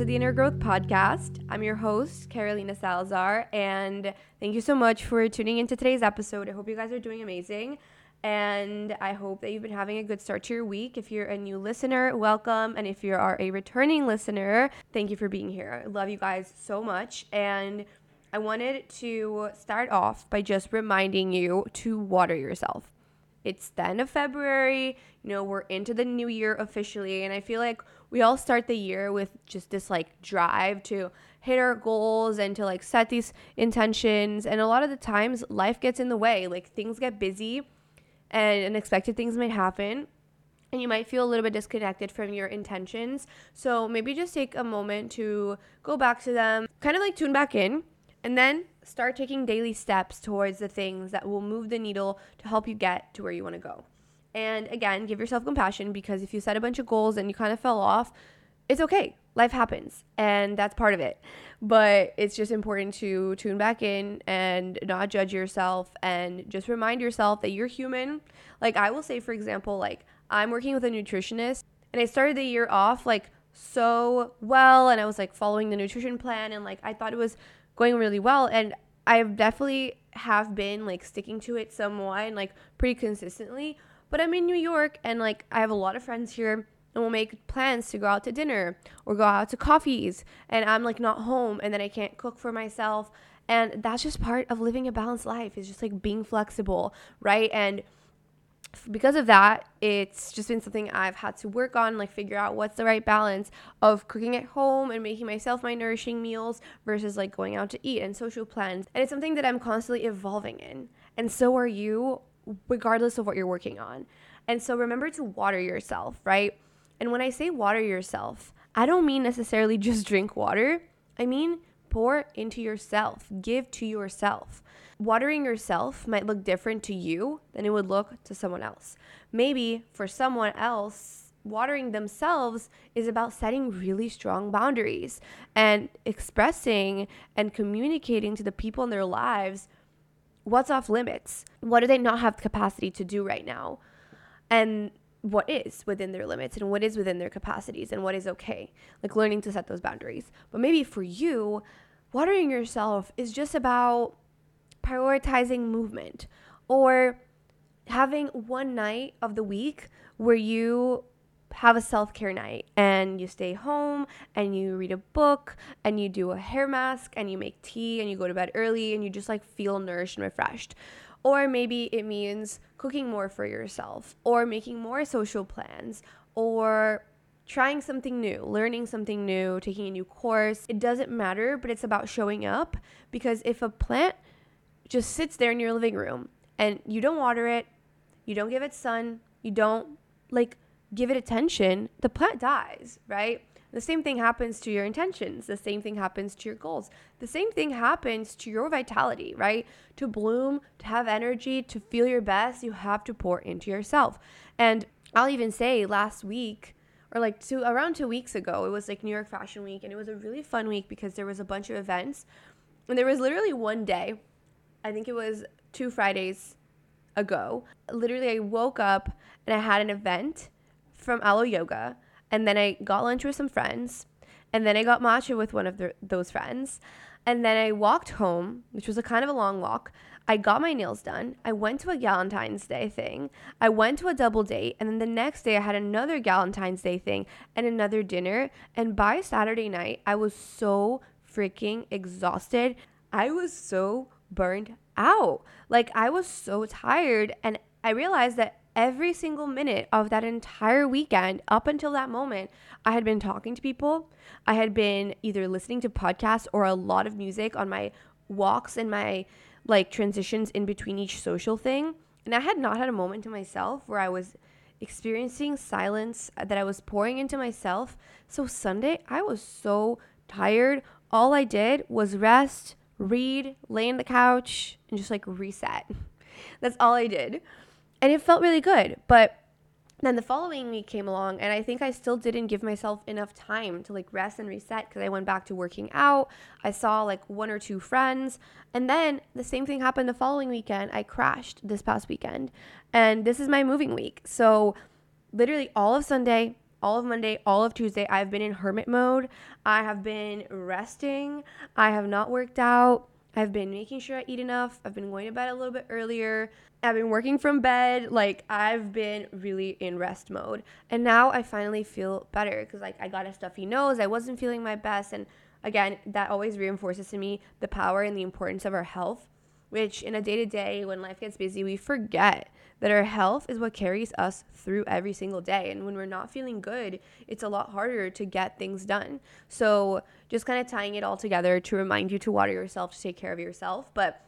To the Inner Growth Podcast. I'm your host, Carolina Salazar, and thank you so much for tuning into today's episode. I hope you guys are doing amazing, and I hope that you've been having a good start to your week. If you're a new listener, welcome, and if you are a returning listener, thank you for being here. I love you guys so much, and I wanted to start off by just reminding you to water yourself it's the end of February. You know, we're into the new year officially. And I feel like we all start the year with just this like drive to hit our goals and to like set these intentions. And a lot of the times life gets in the way. Like things get busy and unexpected things might happen. And you might feel a little bit disconnected from your intentions. So maybe just take a moment to go back to them, kind of like tune back in, and then start taking daily steps towards the things that will move the needle to help you get to where you want to go. And again, give yourself compassion because if you set a bunch of goals and you kind of fell off, it's okay. Life happens and that's part of it. But it's just important to tune back in and not judge yourself and just remind yourself that you're human. Like I will say for example, like I'm working with a nutritionist and I started the year off like so well and I was like following the nutrition plan and like I thought it was going really well and I've definitely have been like sticking to it somewhat and like pretty consistently. But I'm in New York and like I have a lot of friends here and we'll make plans to go out to dinner or go out to coffees and I'm like not home and then I can't cook for myself. And that's just part of living a balanced life is just like being flexible, right? And because of that, it's just been something I've had to work on, like figure out what's the right balance of cooking at home and making myself my nourishing meals versus like going out to eat and social plans. And it's something that I'm constantly evolving in. And so are you, regardless of what you're working on. And so remember to water yourself, right? And when I say water yourself, I don't mean necessarily just drink water. I mean pour into yourself, give to yourself watering yourself might look different to you than it would look to someone else. Maybe for someone else, watering themselves is about setting really strong boundaries and expressing and communicating to the people in their lives what's off limits. What do they not have the capacity to do right now? And what is within their limits and what is within their capacities and what is okay. Like learning to set those boundaries. But maybe for you, watering yourself is just about prioritizing movement or having one night of the week where you have a self care night and you stay home and you read a book and you do a hair mask and you make tea and you go to bed early and you just like feel nourished and refreshed. Or maybe it means cooking more for yourself or making more social plans or trying something new, learning something new, taking a new course. It doesn't matter, but it's about showing up because if a plant just sits there in your living room and you don't water it, you don't give it sun, you don't like give it attention, the plant dies, right? The same thing happens to your intentions. The same thing happens to your goals. The same thing happens to your vitality, right? To bloom, to have energy, to feel your best, you have to pour into yourself. And I'll even say last week, or like two around two weeks ago, it was like New York Fashion Week, and it was a really fun week because there was a bunch of events. And there was literally one day I think it was two Fridays ago. Literally, I woke up and I had an event from Alo Yoga, and then I got lunch with some friends, and then I got matcha with one of the, those friends, and then I walked home, which was a kind of a long walk. I got my nails done. I went to a Valentine's Day thing. I went to a double date, and then the next day I had another Valentine's Day thing and another dinner. And by Saturday night, I was so freaking exhausted. I was so burned out. Like I was so tired and I realized that every single minute of that entire weekend up until that moment, I had been talking to people. I had been either listening to podcasts or a lot of music on my walks and my like transitions in between each social thing. And I had not had a moment to myself where I was experiencing silence that I was pouring into myself. So Sunday, I was so tired. All I did was rest, read, lay in the couch, and just like reset. That's all I did. And it felt really good. But then the following week came along and i think i still didn't give myself enough time to like rest and reset because i went back to working out. I saw like one or two friends. And then the same thing happened the following weekend. I crashed this past weekend and this is my moving week. So literally all of sunday all of monday all of tuesday i've been in hermit mode. I have been resting. I have not worked out I've been making sure I eat enough. I've been going to bed a little bit earlier. I've been working from bed. Like I've been really in rest mode. And now I finally feel better because like I got a stuffy nose. I wasn't feeling my best. And again, that always reinforces to me the power and the importance of our health, which in a day to day when life gets busy, we forget that our health is what carries us through every single day. And when we're not feeling good, it's a lot harder to get things done. So just kind of tying it all together to remind you to water yourself, to take care of yourself. But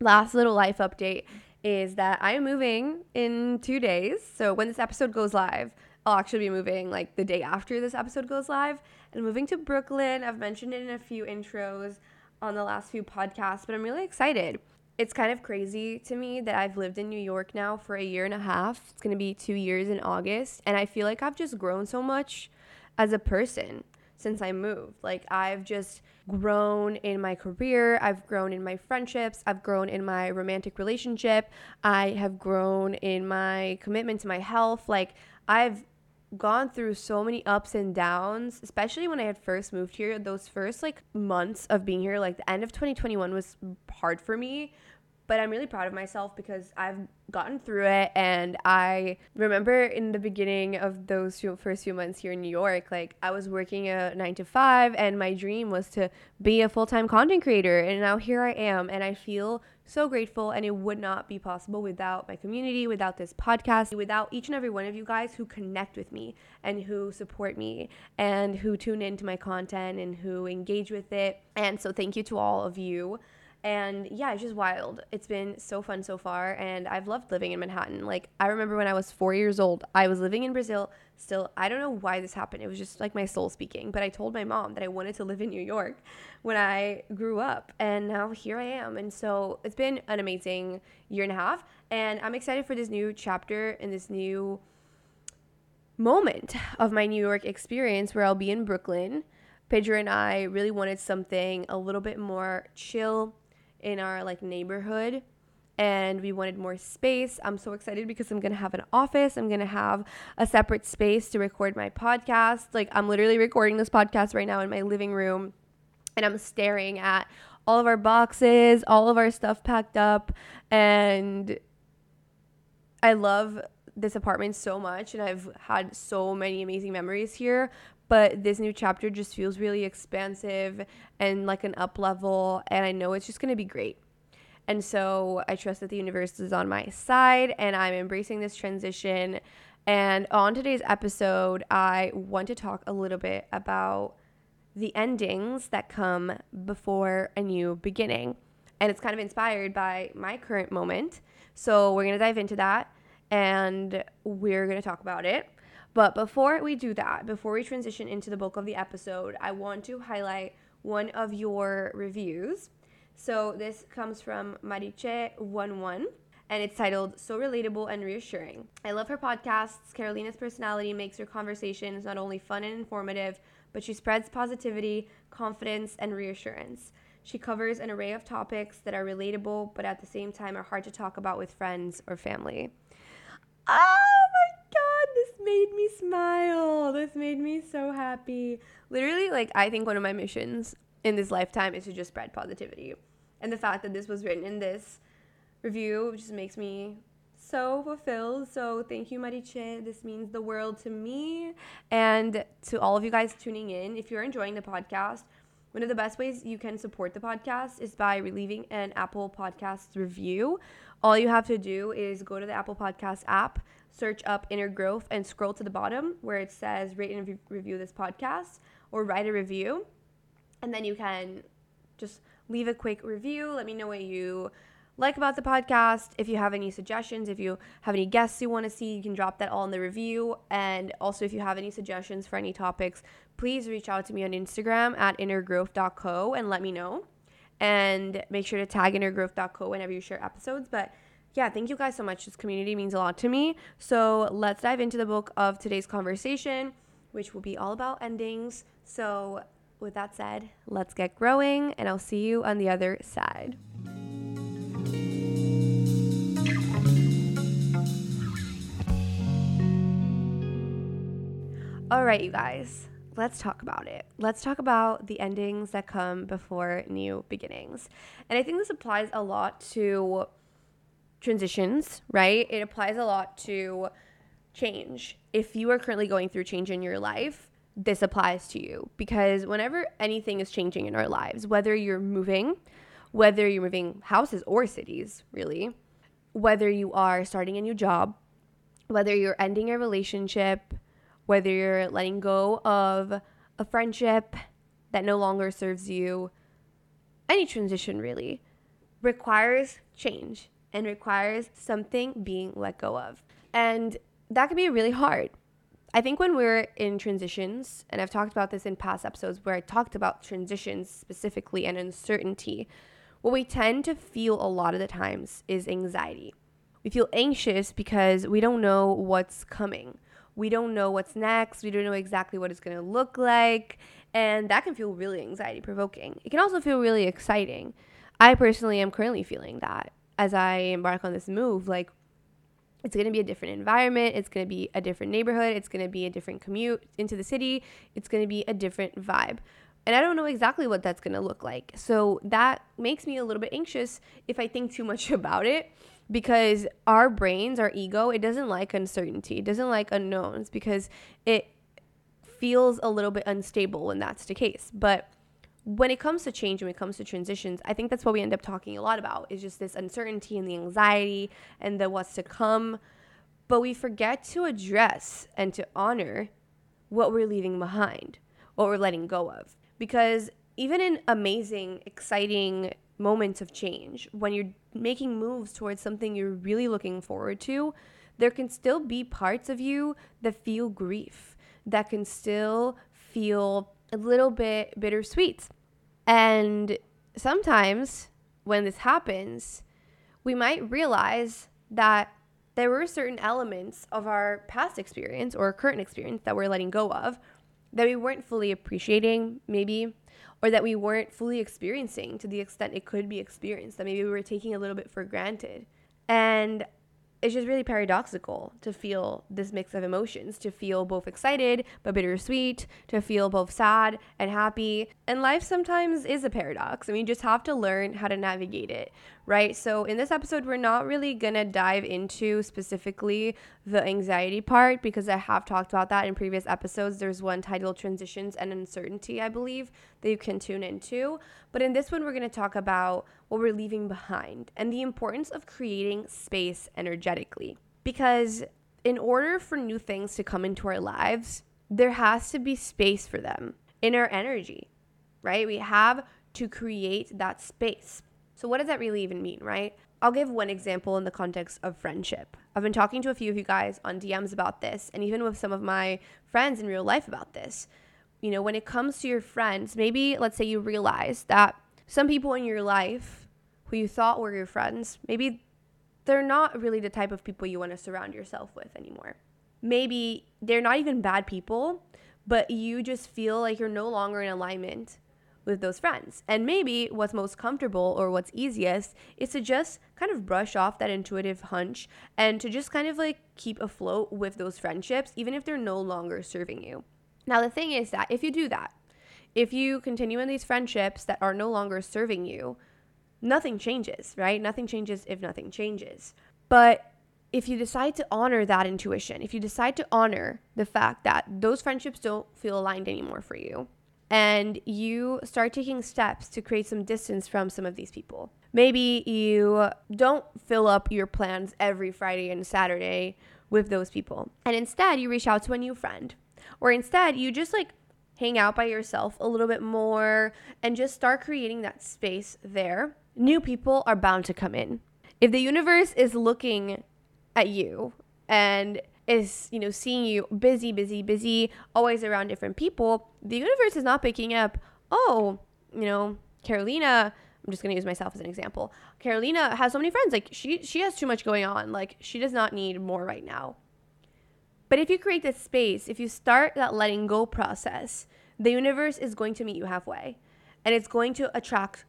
last little life update is that I am moving in two days. So when this episode goes live, I'll actually be moving like the day after this episode goes live and moving to Brooklyn. I've mentioned it in a few intros on the last few podcasts, but I'm really excited. It's kind of crazy to me that I've lived in New York now for a year and a half. It's going to be two years in August. And I feel like I've just grown so much as a person since I moved. Like, I've just grown in my career, I've grown in my friendships, I've grown in my romantic relationship, I have grown in my commitment to my health. Like, I've gone through so many ups and downs, especially when I had first moved here. Those first like months of being here, like the end of 2021 was hard for me but I'm really proud of myself because I've gotten through it. And I remember in the beginning of those few, first few months here in New York, like I was working a nine to five, and my dream was to be a full time content creator. And now here I am, and I feel so grateful. And it would not be possible without my community, without this podcast, without each and every one of you guys who connect with me and who support me and who tune into my content and who engage with it. And so, thank you to all of you. And yeah, it's just wild. It's been so fun so far. And I've loved living in Manhattan. Like, I remember when I was four years old, I was living in Brazil still. I don't know why this happened. It was just like my soul speaking. But I told my mom that I wanted to live in New York when I grew up. And now here I am. And so it's been an amazing year and a half. And I'm excited for this new chapter and this new moment of my New York experience where I'll be in Brooklyn. Pedro and I really wanted something a little bit more chill in our like neighborhood and we wanted more space. I'm so excited because I'm going to have an office. I'm going to have a separate space to record my podcast. Like I'm literally recording this podcast right now in my living room and I'm staring at all of our boxes, all of our stuff packed up and I love this apartment so much and I've had so many amazing memories here, but this new chapter just feels really expansive and like an up level and i know it's just going to be great. And so i trust that the universe is on my side and i'm embracing this transition. And on today's episode i want to talk a little bit about the endings that come before a new beginning. And it's kind of inspired by my current moment. So we're going to dive into that and we're going to talk about it but before we do that, before we transition into the bulk of the episode, I want to highlight one of your reviews. So this comes from Mariche11 and it's titled So Relatable and Reassuring. I love her podcasts. Carolina's personality makes her conversations not only fun and informative, but she spreads positivity, confidence, and reassurance. She covers an array of topics that are relatable, but at the same time are hard to talk about with friends or family. Ah! Made me smile. This made me so happy. Literally, like, I think one of my missions in this lifetime is to just spread positivity. And the fact that this was written in this review just makes me so fulfilled. So thank you, Mariche. This means the world to me and to all of you guys tuning in. If you're enjoying the podcast, one of the best ways you can support the podcast is by leaving an Apple Podcast review. All you have to do is go to the Apple Podcast app, search up Inner Growth, and scroll to the bottom where it says rate and review this podcast or write a review. And then you can just leave a quick review. Let me know what you like about the podcast. If you have any suggestions, if you have any guests you want to see, you can drop that all in the review. And also, if you have any suggestions for any topics, please reach out to me on Instagram at innergrowth.co and let me know. And make sure to tag innergrowth.co whenever you share episodes. But yeah, thank you guys so much. This community means a lot to me. So let's dive into the book of today's conversation, which will be all about endings. So, with that said, let's get growing, and I'll see you on the other side. All right, you guys, let's talk about it. Let's talk about the endings that come before new beginnings. And I think this applies a lot to transitions, right? It applies a lot to change. If you are currently going through change in your life, this applies to you because whenever anything is changing in our lives, whether you're moving, whether you're moving houses or cities, really, whether you are starting a new job, whether you're ending a relationship, whether you're letting go of a friendship that no longer serves you, any transition really requires change and requires something being let go of. And that can be really hard. I think when we're in transitions, and I've talked about this in past episodes where I talked about transitions specifically and uncertainty, what we tend to feel a lot of the times is anxiety. We feel anxious because we don't know what's coming. We don't know what's next. We don't know exactly what it's going to look like. And that can feel really anxiety provoking. It can also feel really exciting. I personally am currently feeling that as I embark on this move. Like, it's going to be a different environment. It's going to be a different neighborhood. It's going to be a different commute into the city. It's going to be a different vibe. And I don't know exactly what that's going to look like. So that makes me a little bit anxious if I think too much about it because our brains, our ego, it doesn't like uncertainty. It doesn't like unknowns because it feels a little bit unstable when that's the case. But when it comes to change when it comes to transitions, I think that's what we end up talking a lot about is just this uncertainty and the anxiety and the what's to come. But we forget to address and to honor what we're leaving behind, what we're letting go of. Because even in amazing, exciting moments of change, when you're making moves towards something you're really looking forward to, there can still be parts of you that feel grief, that can still feel a little bit bittersweet. And sometimes when this happens, we might realize that there were certain elements of our past experience or current experience that we're letting go of that we weren't fully appreciating, maybe, or that we weren't fully experiencing to the extent it could be experienced, that maybe we were taking a little bit for granted. And it's just really paradoxical to feel this mix of emotions to feel both excited but bittersweet to feel both sad and happy. And life sometimes is a paradox and we just have to learn how to navigate it right so in this episode we're not really gonna dive into specifically the anxiety part because i have talked about that in previous episodes there's one titled transitions and uncertainty i believe that you can tune into but in this one we're to talk about what we're leaving behind and the importance of creating space energetically. Because in order for new things to come into our lives, there has to be space for them in our energy, right? We have to create that space. So, what does that really even mean, right? I'll give one example in the context of friendship. I've been talking to a few of you guys on DMs about this, and even with some of my friends in real life about this. You know, when it comes to your friends, maybe let's say you realize that some people in your life who you thought were your friends, maybe they're not really the type of people you want to surround yourself with anymore. Maybe they're not even bad people, but you just feel like you're no longer in alignment with those friends. And maybe what's most comfortable or what's easiest is to just kind of brush off that intuitive hunch and to just kind of like keep afloat with those friendships, even if they're no longer serving you. Now, the thing is that if you do that, if you continue in these friendships that are no longer serving you, nothing changes, right? Nothing changes if nothing changes. But if you decide to honor that intuition, if you decide to honor the fact that those friendships don't feel aligned anymore for you, and you start taking steps to create some distance from some of these people. Maybe you don't fill up your plans every Friday and Saturday with those people. And instead, you reach out to a new friend. Or instead, you just like hang out by yourself a little bit more and just start creating that space there. New people are bound to come in. If the universe is looking at you and is, you know, seeing you busy, busy, busy, always around different people, the universe is not picking up, oh, you know, Carolina, I'm just gonna use myself as an example. Carolina has so many friends, like she she has too much going on. Like she does not need more right now. But if you create this space, if you start that letting go process, the universe is going to meet you halfway. And it's going to attract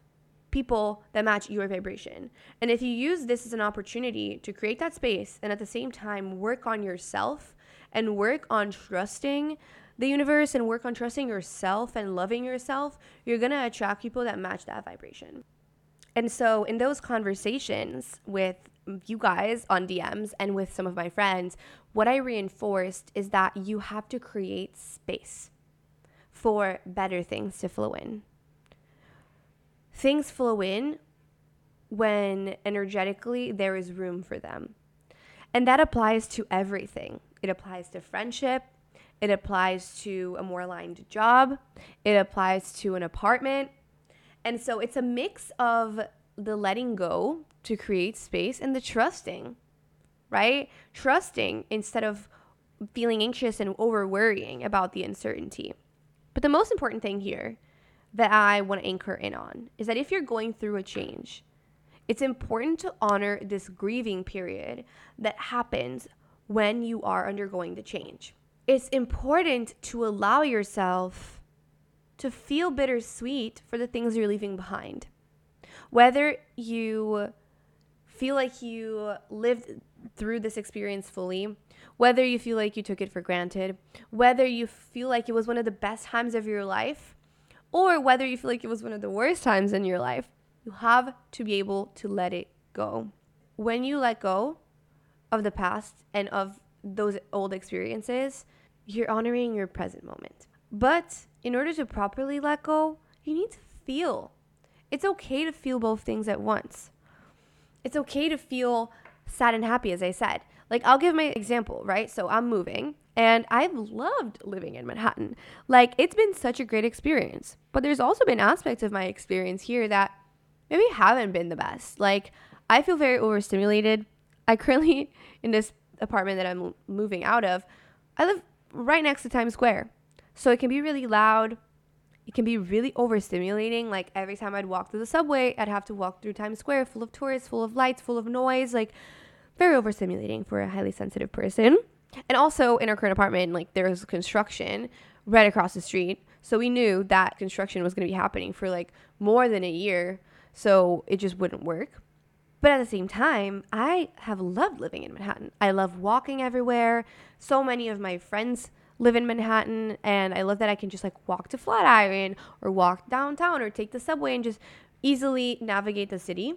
people that match your vibration. And if you use this as an opportunity to create that space and at the same time work on yourself and work on trusting the universe and work on trusting yourself and loving yourself, you're going to attract people that match that vibration. And so, in those conversations with you guys on DMs and with some of my friends, what I reinforced is that you have to create space for better things to flow in things flow in when energetically there is room for them. And that applies to everything. It applies to friendship, it applies to a more aligned job, it applies to an apartment. And so it's a mix of the letting go to create space and the trusting, right? Trusting instead of feeling anxious and over worrying about the uncertainty. But the most important thing here that I want to anchor in on is that if you're going through a change, it's important to honor this grieving period that happens when you are undergoing the change. It's important to allow yourself to feel bittersweet for the things you're leaving behind. Whether you feel like you lived through this experience fully, whether you feel like you took it for granted, whether you feel like it was one of the best times of your life, or whether you feel like it was one of the worst times in your life, you have to be able to let it go. When you let go of the past and of those old experiences, you're honoring your present moment. But in order to properly let go, you need to feel. It's okay to feel both things at once. It's okay to feel sad and happy, as I said. Like, I'll give my example, right? So I'm moving and I've loved living in Manhattan. Like, it's been such a great experience. But there's also been aspects of my experience here that maybe haven't been the best. Like, I feel very overstimulated. I currently, in this apartment that I'm moving out of, I live right next to Times Square. So it can be really loud. It can be really overstimulating. Like, every time I'd walk through the subway, I'd have to walk through Times Square full of tourists, full of lights, full of noise. Like, very overstimulating for a highly sensitive person. And also in our current apartment, like there was construction right across the street. So we knew that construction was going to be happening for like more than a year. So it just wouldn't work. But at the same time, I have loved living in Manhattan. I love walking everywhere. So many of my friends live in Manhattan, and I love that I can just like walk to Flatiron or walk downtown or take the subway and just easily navigate the city.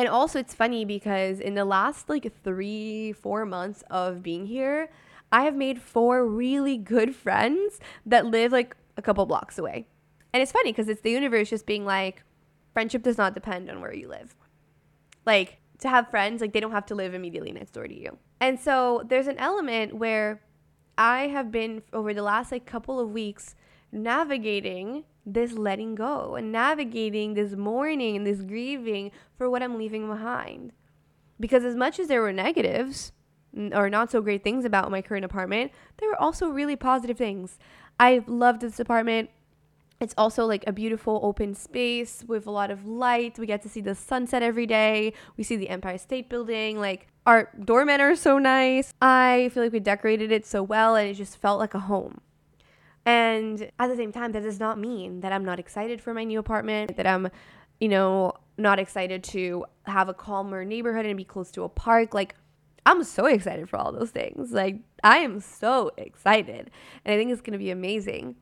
And also, it's funny because in the last like three, four months of being here, I have made four really good friends that live like a couple blocks away. And it's funny because it's the universe just being like, friendship does not depend on where you live. Like, to have friends, like, they don't have to live immediately next door to you. And so there's an element where I have been over the last like couple of weeks navigating this letting go and navigating this mourning and this grieving for what I'm leaving behind. Because as much as there were negatives or not so great things about my current apartment, there were also really positive things. I loved this apartment. It's also like a beautiful open space with a lot of light. We get to see the sunset every day. We see the Empire State Building. Like our doormen are so nice. I feel like we decorated it so well and it just felt like a home. And at the same time, that does not mean that I'm not excited for my new apartment, that I'm, you know, not excited to have a calmer neighborhood and be close to a park. Like, I'm so excited for all those things. Like, I am so excited. And I think it's going to be amazing.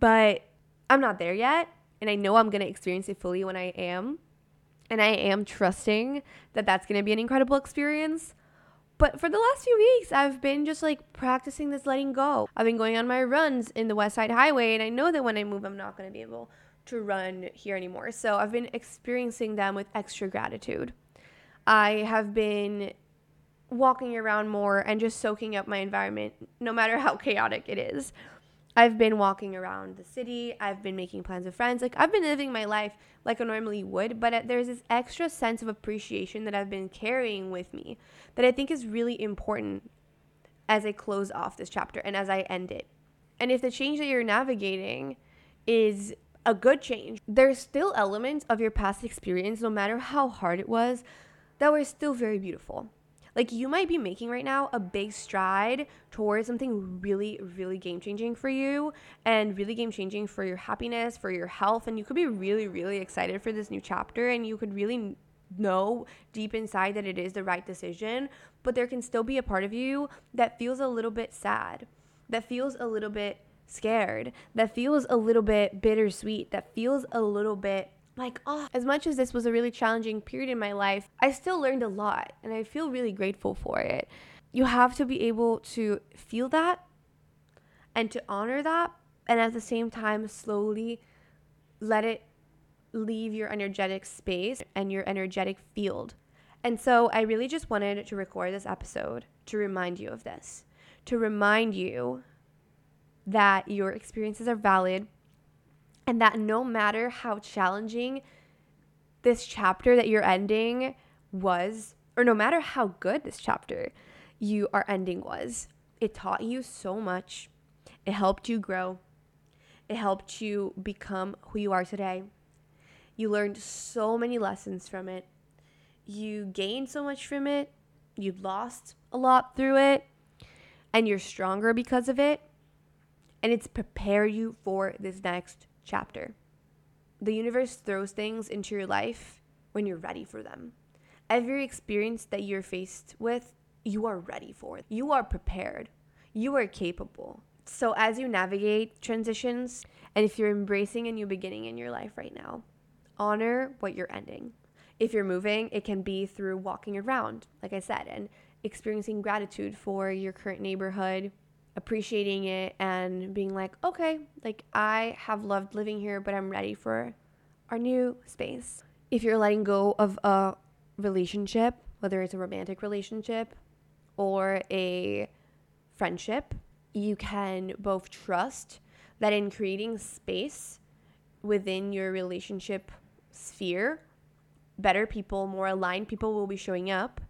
But I'm not there yet. And I know I'm going to experience it fully when I am. And I am trusting that that's going to be an incredible experience. But for the last few weeks, I've been just like practicing this letting go. I've been going on my runs in the West Side Highway, and I know that when I move, I'm not going to be able to run here anymore. So I've been experiencing them with extra gratitude. I have been walking around more and just soaking up my environment, no matter how chaotic it is. I've been walking around the city. I've been making plans with friends. Like, I've been living my life like I normally would, but there's this extra sense of appreciation that I've been carrying with me that I think is really important as I close off this chapter and as I end it. And if the change that you're navigating is a good change, there's still elements of your past experience, no matter how hard it was, that were still very beautiful. Like you might be making right now a big stride towards something really, really game changing for you and really game changing for your happiness, for your health. And you could be really, really excited for this new chapter and you could really know deep inside that it is the right decision. But there can still be a part of you that feels a little bit sad, that feels a little bit scared, that feels a little bit bittersweet, that feels a little bit like, oh, as much as this was a really challenging period in my life, I still learned a lot and I feel really grateful for it. You have to be able to feel that and to honor that and at the same time slowly let it leave your energetic space and your energetic field. And so I really just wanted to record this episode to remind you of this, to remind you that your experiences are valid and that no matter how challenging this chapter that you're ending was, or no matter how good this chapter you are ending was, it taught you so much. It helped you grow. It helped you become who you are today. You learned so many lessons from it. You gained so much from it. You lost a lot through it. And you're stronger because of it. And it's prepare you for this next chapter. The universe throws things into your life when you're ready for them. Every experience that you're faced with, you are ready for. You are prepared. You are capable. So, as you navigate transitions, and if you're embracing a new beginning in your life right now, honor what you're ending. If you're moving, it can be through walking around, like I said, and experiencing gratitude for your current neighborhood, appreciating it and being like, okay, like I have loved living here, but I'm ready for our new space. If you're letting go of a relationship, whether it's a romantic relationship or a friendship, you can both trust that in creating space within your relationship sphere, better people, more aligned people will be showing up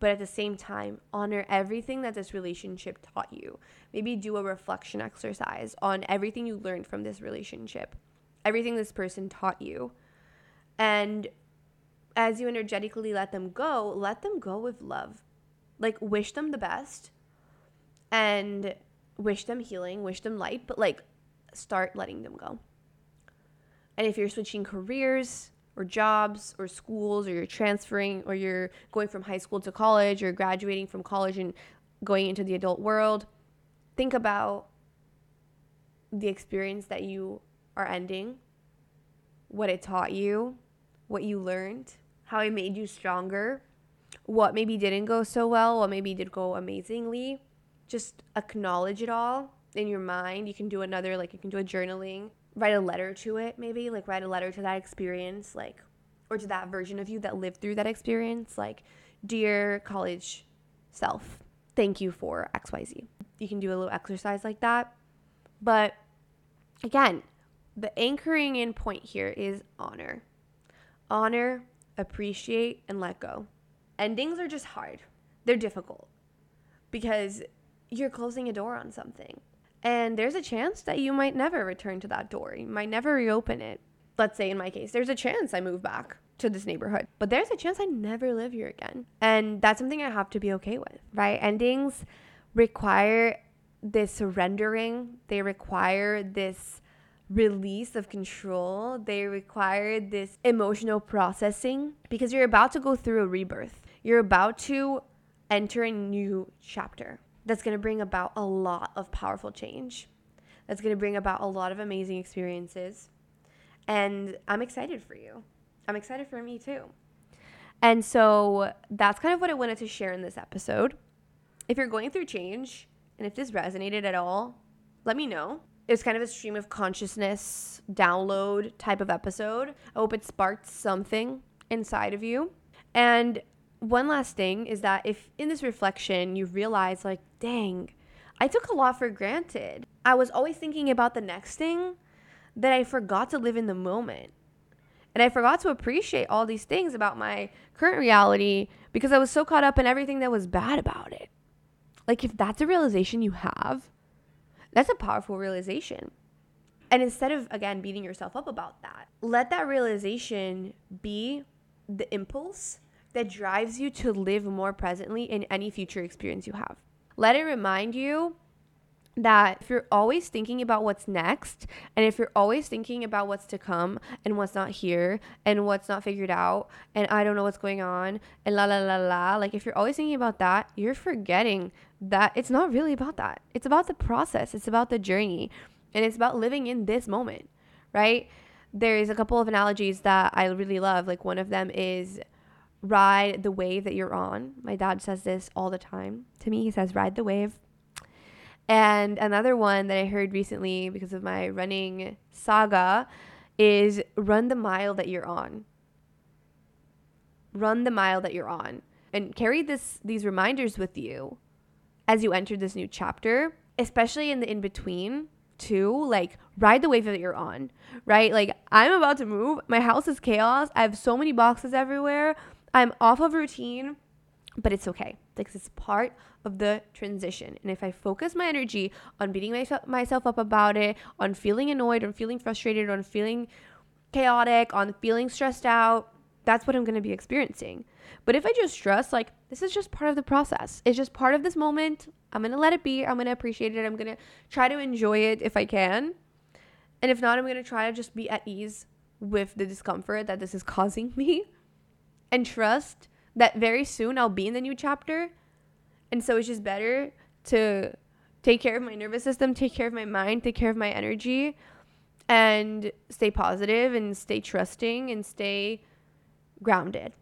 but at the same time, honor everything that this relationship taught you. Maybe do a reflection exercise on everything you learned from this relationship, everything this person taught you. And as you energetically let them go, let them go with love. Like, wish them the best and wish them healing, wish them light, but like, start letting them go. And if you're switching careers, or jobs or schools or you're transferring or you're going from high school to college or graduating from college and going into the adult world, think about the experience that you are ending, what it taught you, what you learned, how it made you stronger, what maybe didn't go so well, what maybe did go amazingly. Just acknowledge it all in your mind. You can do another, like, you can do a journaling write a letter to it maybe like write a letter to that experience like or to that version of you that lived through that experience like dear college self thank you for xyz you can do a little exercise like that but again the anchoring in point here is honor. Honor appreciate and let go. Endings are just hard. They're difficult because you're closing a door on something and there's a chance that you might never return to that door. You might never reopen it. Let's say in my case, there's a chance I move back to this neighborhood, but there's a chance I never live here again. And that's something I have to be okay with, right? Endings require this surrendering, they require this release of control, they require this emotional processing because you're about to go through a rebirth. You're about to enter a new chapter that's going to bring about a lot of powerful change. That's going to bring about a lot of amazing experiences. And I'm excited for you. I'm excited for me too. And so that's kind of what I wanted to share in this episode. If you're going through change and if this resonated at all, let me know. It's kind of a stream of consciousness download type of episode. I hope it sparked something inside of you. And one last thing is that if in this reflection you realize, like, dang, I took a lot for granted. I was always thinking about the next thing that I forgot to live in the moment. And I forgot to appreciate all these things about my current reality because I was so caught up in everything that was bad about it. Like, if that's a realization you have, that's a powerful realization. And instead of, again, beating yourself up about that, let that realization be the impulse that drives you to live more presently in any future experience you have. Let it remind you that if you're always thinking about what's next and if you're always thinking about what's to come and what's not here and what's not figured out and I don't know what's going on and la la la la like if you're always thinking about that you're forgetting that it's not really about that. It's about the process. It's about the journey. And it's about living in this moment right? There's a couple of analogies that I really love. Like one of them is ride the wave that you're on my dad says this all the time to me he says ride the wave and another one that I heard recently because of my running saga is run the mile that you're on. Run the mile that you're on and carry this these reminders with you as you enter this new chapter, especially in the in between too, like ride the wave that you're on, right? Like I'm about to move. My house is chaos. I have so many boxes everywhere. I'm off of routine, but it's okay. Like it's part of the transition. And if I focus my energy on beating myself, myself up about it, on feeling annoyed, on feeling frustrated, on feeling chaotic, on feeling stressed out, that's what I'm going to be experiencing. But if I just trust, like, this is just part of the process, it's just part of this moment. I'm going to let it be. I'm going to appreciate it. I'm going to try to enjoy it if I can. And if not, I'm going to try to just be at ease with the discomfort that this is causing me and trust that very soon I'll be in the new chapter and so it's just better to take care of my nervous system, take care of my mind, take care of my energy, and stay positive and stay trusting and stay grounded.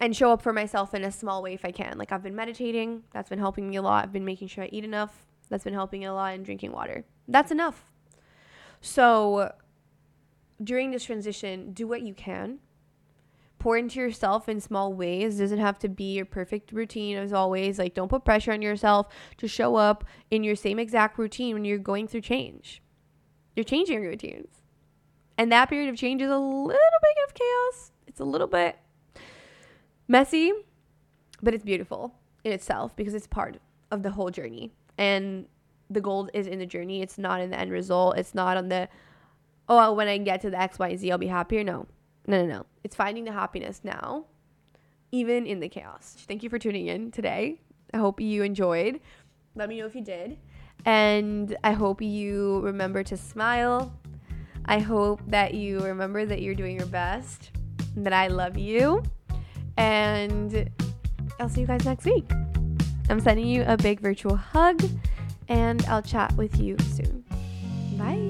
And show up for myself in a small way if I can. Like I've been meditating, that's been helping me a lot. I've been making sure I eat enough, that's been helping a lot, and drinking water. That's enough. So during this transition, do what you can pour into yourself in small ways. It doesn't have to be your perfect routine as always. Like, don't put pressure on yourself to show up in your same exact routine when you're going through change. You're changing your routines. And that period of change is a little bit of chaos. It's a little bit messy, but it's beautiful in itself because it's part of the whole journey. And the gold is in the journey. It's not in the end result. It's not on the, oh, when I get to the X, Y, Z, I'll be happier. No, no, no, no. It's finding the happiness now, even in the chaos. Thank you for tuning in today. I hope you enjoyed. Let me know if you did. And I hope you remember to smile. I hope that you remember that you're doing your best, that I love you. And I'll see you guys next week. I'm sending you a big virtual hug, and I'll chat with you soon. Bye.